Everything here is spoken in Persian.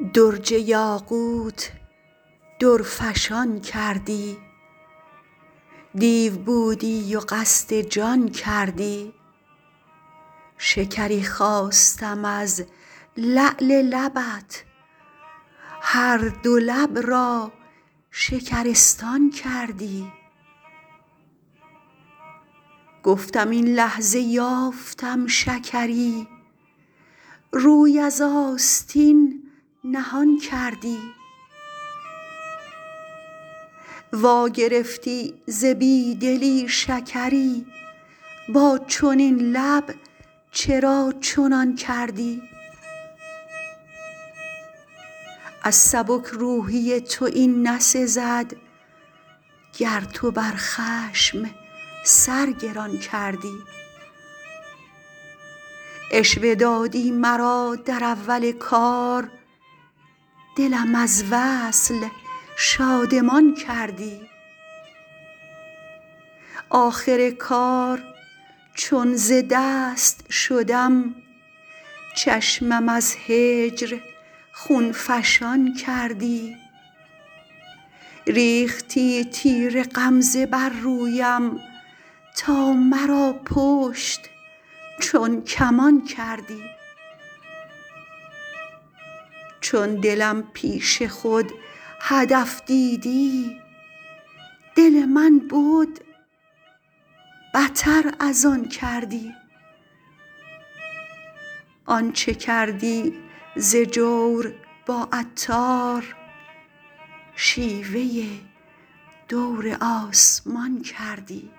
درج یاقوت درفشان کردی. دیو بودی و قصد جان کردی. شکری خواستم از لعل لبت. هر دو لب را شکرستان کردی. گفتم این لحظه یافتم شکری. روی از آستین نهان کردی. واگرفتی ز بی دلی شکری با چنین لب چرا چنان کردی؟ از سبک روحی تو این نسزد گر تو بر خشم سر گران کردی. عشوه دادی مرا در اول کار دلم از وصل شادمان کردی. آخر کار چون ز دست شدم چشمم از هجر خون فشان کردی. ریختی تیر غمزه بر رویم تا مرا پشت چون کمان کردی. چون دلم پیش خود هدف دیدی دل من بد بتر از آن کردی. آنچه کردی ز جور با عطار شیوه دور آسمان کردی.